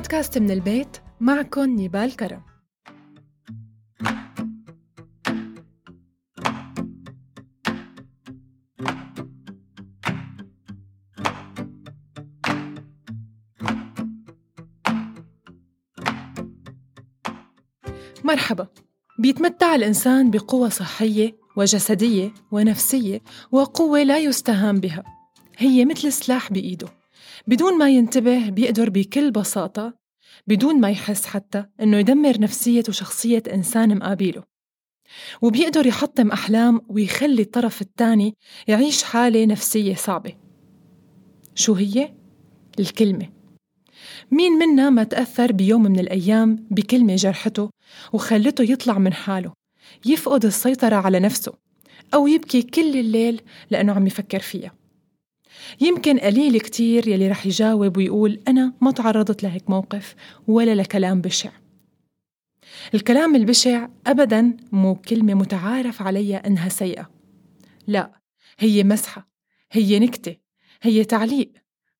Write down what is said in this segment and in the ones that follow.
بودكاست من البيت معكم نيبال كرم. مرحبا. بيتمتع الإنسان بقوة صحية وجسدية ونفسية وقوة لا يستهان بها. هي مثل سلاح بإيده. بدون ما ينتبه بيقدر بكل بساطة بدون ما يحس حتى إنه يدمر نفسية وشخصية إنسان مقابله. وبيقدر يحطم أحلام ويخلي الطرف الثاني يعيش حالة نفسية صعبة. شو هي؟ الكلمة. مين منا ما تأثر بيوم من الأيام بكلمة جرحته وخلته يطلع من حاله يفقد السيطرة على نفسه أو يبكي كل الليل لأنه عم يفكر فيها؟ يمكن قليل كتير يلي رح يجاوب ويقول أنا ما تعرضت لهيك موقف ولا لكلام بشع. الكلام البشع أبدا مو كلمة متعارف عليها إنها سيئة. لا هي مسحة هي نكتة هي تعليق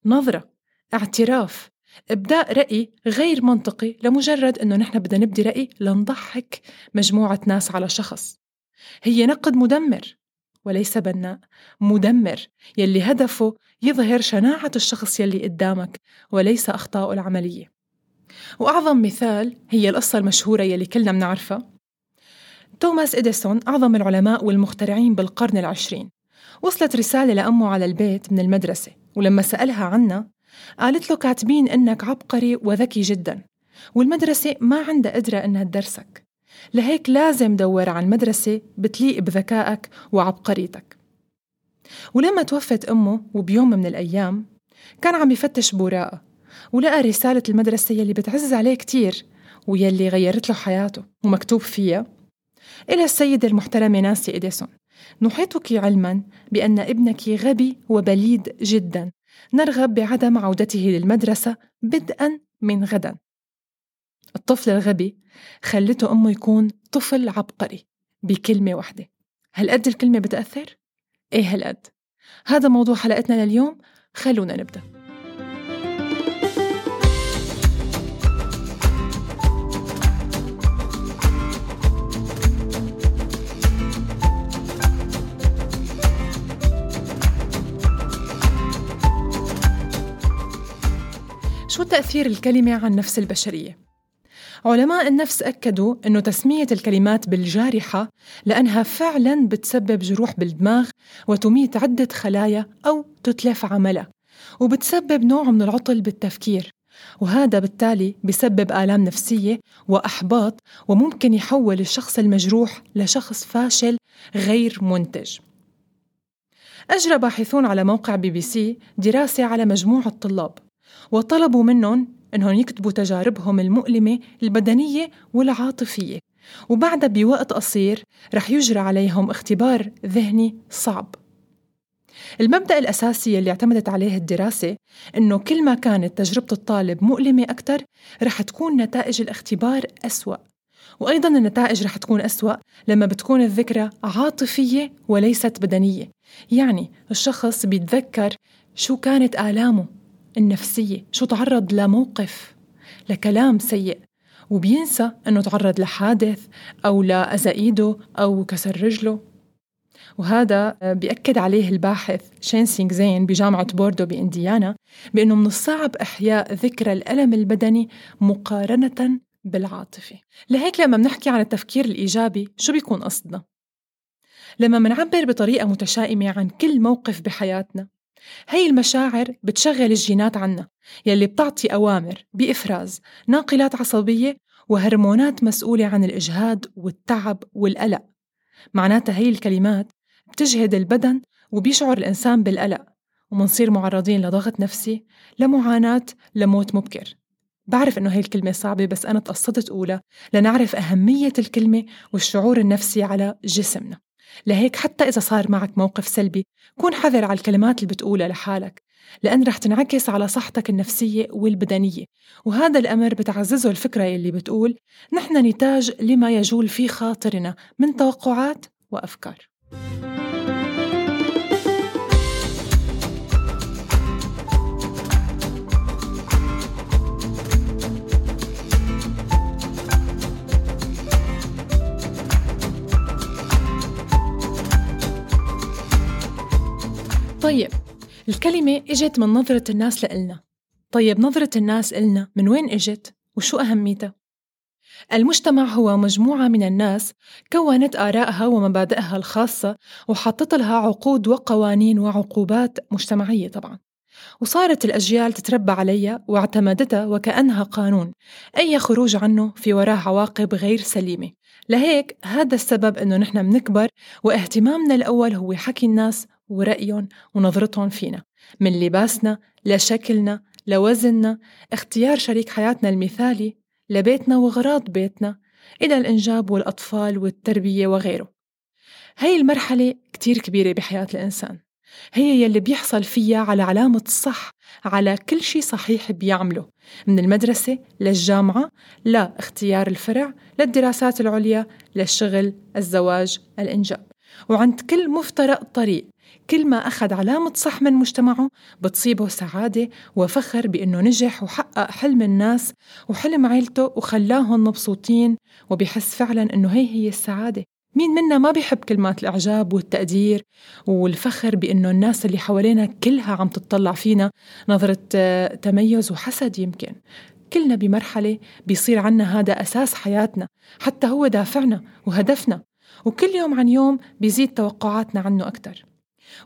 نظرة اعتراف إبداء رأي غير منطقي لمجرد إنه نحن بدنا نبدي رأي لنضحك مجموعة ناس على شخص. هي نقد مدمر وليس بناء مدمر يلي هدفه يظهر شناعة الشخص يلي قدامك وليس أخطاءه العملية. وأعظم مثال هي القصة المشهورة يلي كلنا بنعرفها. توماس إديسون أعظم العلماء والمخترعين بالقرن العشرين وصلت رسالة لأمه على البيت من المدرسة ولما سألها عنها قالت له كاتبين إنك عبقري وذكي جدا والمدرسة ما عندها قدرة إنها تدرسك. لهيك لازم دور عن مدرسة بتليق بذكائك وعبقريتك ولما توفت أمه وبيوم من الأيام كان عم يفتش بوراقة ولقى رسالة المدرسة يلي بتعز عليه كتير ويلي غيرت له حياته ومكتوب فيها. إلى السيدة المحترمة ناسي إديسون نحيطك علما بأن ابنك غبي وبليد جدا نرغب بعدم عودته للمدرسة بدءا من غدا. الطفل الغبي خلته أمه يكون طفل عبقري بكلمة واحدة هل قد الكلمة بتأثر؟ إيه هالقد هذا موضوع حلقتنا لليوم خلونا نبدأ شو تأثير الكلمة عن نفس البشرية؟ علماء النفس أكدوا أنه تسمية الكلمات بالجارحة لأنها فعلا بتسبب جروح بالدماغ وتميت عدة خلايا أو تتلف عملها وبتسبب نوع من العطل بالتفكير وهذا بالتالي بسبب آلام نفسية وأحباط وممكن يحول الشخص المجروح لشخص فاشل غير منتج. أجرى باحثون على موقع بي بي سي دراسة على مجموعة طلاب وطلبوا منهم إنهم يكتبوا تجاربهم المؤلمة البدنية والعاطفية. وبعدها بوقت قصير رح يجرى عليهم اختبار ذهني صعب. المبدأ الأساسي اللي اعتمدت عليه الدراسة إنه كل ما كانت تجربة الطالب مؤلمة أكثر رح تكون نتائج الاختبار أسوأ. وأيضا النتائج رح تكون أسوأ لما بتكون الذكرى عاطفية وليست بدنية. يعني الشخص بيتذكر شو كانت آلامه. النفسية. شو تعرض لموقف لكلام سيء وبينسى أنه تعرض لحادث أو لأذى إيده أو كسر رجله. وهذا بيأكد عليه الباحث شينسينغ زين بجامعة بوردو بإنديانا بأنه من الصعب إحياء ذكرى الألم البدني مقارنة بالعاطفة. لهيك لما بنحكي عن التفكير الإيجابي شو بيكون قصدنا؟ لما منعبر بطريقة متشائمة عن كل موقف بحياتنا هي المشاعر بتشغل الجينات عنا يلي بتعطي أوامر بإفراز ناقلات عصبية وهرمونات مسؤولة عن الإجهاد والتعب والقلق. معناتها هي الكلمات بتجهد البدن وبيشعر الإنسان بالقلق ومنصير معرضين لضغط نفسي لمعاناة لموت مبكر. بعرف إنه هي الكلمة صعبة بس أنا تقصدت أولى لنعرف أهمية الكلمة والشعور النفسي على جسمنا. لهيك حتى إذا صار معك موقف سلبي كون حذر على الكلمات اللي بتقولها لحالك لأن رح تنعكس على صحتك النفسية والبدنية. وهذا الأمر بتعززه الفكرة اللي بتقول نحن نتاج لما يجول في خاطرنا من توقعات وأفكار. طيب الكلمة إجت من نظرة الناس لإلنا. طيب نظرة الناس إلنا من وين إجت؟ وشو أهميتها؟ المجتمع هو مجموعة من الناس كونت آرائها ومبادئها الخاصة وحطت لها عقود وقوانين وعقوبات مجتمعية طبعاً. وصارت الأجيال تتربى عليها واعتمدتها وكأنها قانون. أي خروج عنه في وراه عواقب غير سليمة. لهيك هذا السبب أنه نحن بنكبر واهتمامنا الأول هو حكي الناس ورأيهم ونظرتهم فينا. من لباسنا لشكلنا لوزننا اختيار شريك حياتنا المثالي لبيتنا وغراض بيتنا إلى الإنجاب والأطفال والتربية وغيره. هاي المرحلة كتير كبيرة بحياة الإنسان. هي يلي بيحصل فيها على علامة الصح على كل شيء صحيح بيعمله. من المدرسة للجامعة لا اختيار الفرع للدراسات العليا للشغل الزواج الإنجاب. وعند كل مفترق طريق كل ما أخذ علامة صح من مجتمعه بتصيبه سعادة وفخر بأنه نجح وحقق حلم الناس وحلم عيلته وخلاهم مبسوطين وبيحس فعلا أنه هي هي السعادة. مين منا ما بيحب كلمات الإعجاب والتقدير والفخر بأنه الناس اللي حوالينا كلها عم تطلع فينا نظرة آه، تميز وحسد يمكن. كلنا بمرحلة بيصير عنا هذا أساس حياتنا حتى هو دافعنا وهدفنا. وكل يوم عن يوم بيزيد توقعاتنا عنه أكتر.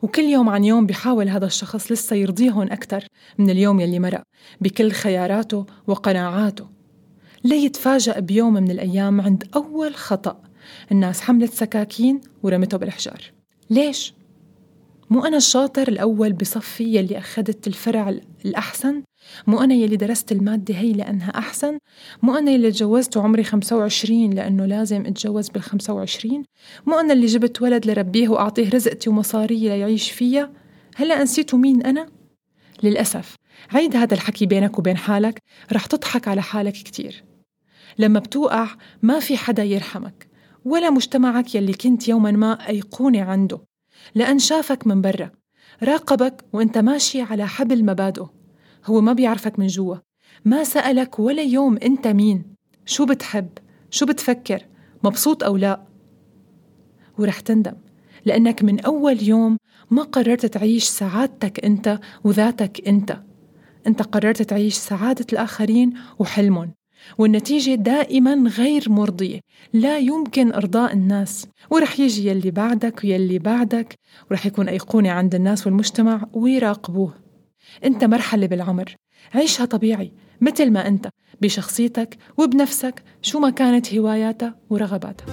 وكل يوم عن يوم بيحاول هذا الشخص لسه يرضيهم أكتر من اليوم يلي مرق بكل خياراته وقناعاته. ليتفاجأ بيوم من الأيام عند أول خطأ. الناس حملت سكاكين ورمته بالحجار ليش؟ مو أنا الشاطر الأول بصفي يلي أخذت الفرع الأحسن؟ مو أنا يلي درست المادة هي لأنها أحسن مو أنا يلي تجوزت وعمري 25 لأنه لازم أتجوز بال 25 مو أنا اللي جبت ولد لربيه وأعطيه رزقتي ومصاري ليعيش فيها هلأ نسيتوا مين أنا؟ للأسف عيد هذا الحكي بينك وبين حالك رح تضحك على حالك كتير. لما بتوقع ما في حدا يرحمك ولا مجتمعك يلي كنت يوما ما أيقونة عنده. لأن شافك من برا راقبك وأنت ماشي على حبل مبادئه. هو ما بيعرفك من جوا. ما سألك ولا يوم أنت مين. شو بتحب؟ شو بتفكر؟ مبسوط أو لا؟ ورح تندم لأنك من أول يوم ما قررت تعيش سعادتك أنت وذاتك أنت. أنت قررت تعيش سعادة الآخرين وحلمهم والنتيجة دائما غير مرضية. لا يمكن إرضاء الناس ورح يجي يلي بعدك ويلي بعدك ورح يكون أيقونة عند الناس والمجتمع ويراقبوه. أنت مرحلة بالعمر. عيشها طبيعي مثل ما أنت بشخصيتك وبنفسك شو ما كانت هواياتها ورغباتها.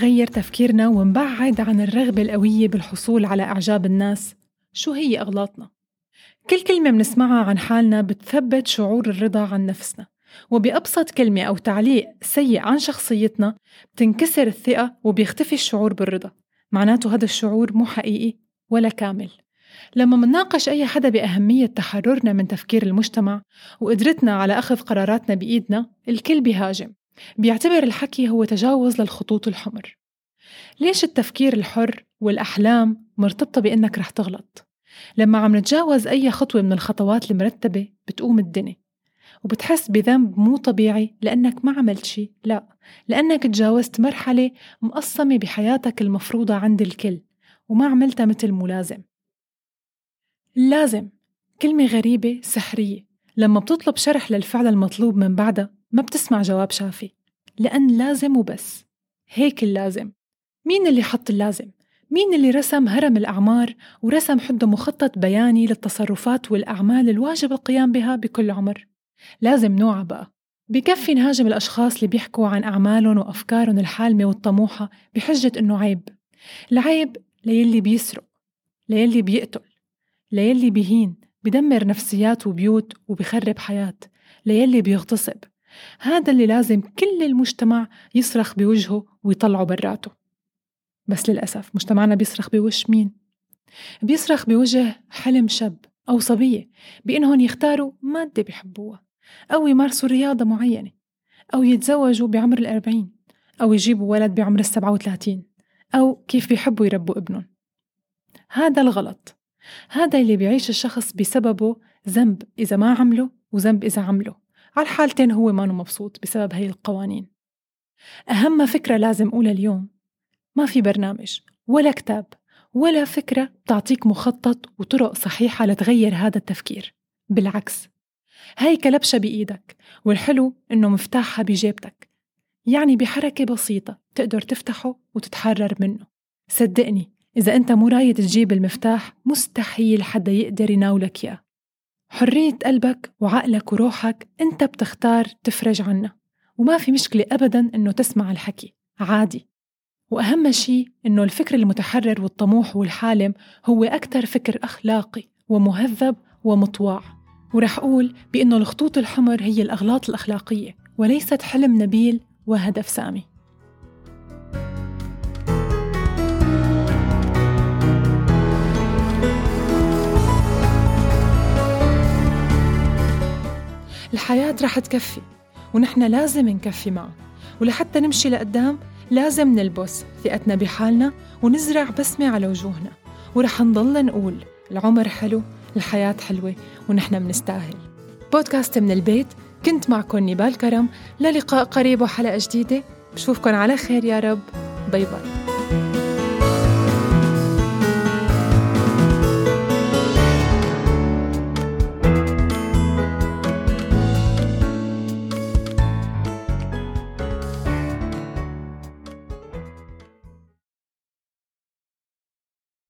نغير تفكيرنا ونبعد عن الرغبة القوية بالحصول على إعجاب الناس؟ شو هي أغلاطنا؟ كل كلمة بنسمعها عن حالنا بتثبت شعور الرضا عن نفسنا وبأبسط كلمة أو تعليق سيء عن شخصيتنا بتنكسر الثقة وبيختفي الشعور بالرضا معناته هذا الشعور مو حقيقي ولا كامل لما مناقش أي حدا بأهمية تحررنا من تفكير المجتمع وقدرتنا على أخذ قراراتنا بإيدنا الكل بيهاجم بيعتبر الحكي هو تجاوز للخطوط الحمر ليش التفكير الحر والأحلام مرتبطة بإنك رح تغلط؟ لما عم نتجاوز أي خطوة من الخطوات المرتبة بتقوم الدنيا وبتحس بذنب مو طبيعي لأنك ما عملت شيء لا لأنك تجاوزت مرحلة مقسمة بحياتك المفروضة عند الكل وما عملتها مثل ملازم لازم كلمة غريبة سحرية لما بتطلب شرح للفعل المطلوب من بعدها ما بتسمع جواب شافي. لأن لازم وبس. هيك اللازم. مين اللي حط اللازم؟ مين اللي رسم هرم الأعمار ورسم حده مخطط بياني للتصرفات والأعمال الواجب القيام بها بكل عمر؟ لازم نوعها بقى. بكفي نهاجم الأشخاص اللي بيحكوا عن أعمالهم وأفكارهم الحالمة والطموحة بحجة إنه عيب. العيب ليلي بيسرق. ليلي بيقتل. ليلي بيهين بدمر نفسيات وبيوت وبخرب حياة. ليلي بيغتصب. هذا اللي لازم كل المجتمع يصرخ بوجهه ويطلعه براته. بس للأسف مجتمعنا بيصرخ بوجه مين؟ بيصرخ بوجه حلم شاب أو صبية بإنهم يختاروا مادة بيحبوها أو يمارسوا رياضة معينة أو يتزوجوا بعمر الأربعين أو يجيبوا ولد بعمر السبعة وثلاثين أو كيف بيحبوا يربوا ابنهم. هذا الغلط. هذا اللي بيعيش الشخص بسببه ذنب إذا ما عمله وذنب إذا عمله. على الحالتين هو ما مبسوط بسبب هي القوانين. أهم فكرة لازم أقولها اليوم ما في برنامج ولا كتاب ولا فكرة بتعطيك مخطط وطرق صحيحة لتغير هذا التفكير. بالعكس هاي كلبشة بإيدك والحلو إنه مفتاحها بجيبتك. يعني بحركة بسيطة تقدر تفتحه وتتحرر منه. صدقني إذا أنت مو رايد تجيب المفتاح مستحيل حدا يقدر يناولك إياه. حرية قلبك وعقلك وروحك أنت بتختار تفرج عنها وما في مشكلة أبدا إنه تسمع الحكي. عادي. وأهم شيء إنه الفكر المتحرر والطموح والحالم هو أكثر فكر أخلاقي ومهذب ومطواع ورح أقول بأنه الخطوط الحمر هي الأغلاط الأخلاقية وليست حلم نبيل وهدف سامي. الحياة رح تكفي ونحن لازم نكفي معه. ولحتى نمشي لقدام لازم نلبس ثقتنا بحالنا ونزرع بسمة على وجوهنا. ورح نضل نقول العمر حلو الحياة حلوة ونحن منستاهل. بودكاست من البيت كنت معكم نبال كرم. للقاء قريب وحلقة جديدة. بشوفكن على خير يا رب. باي باي.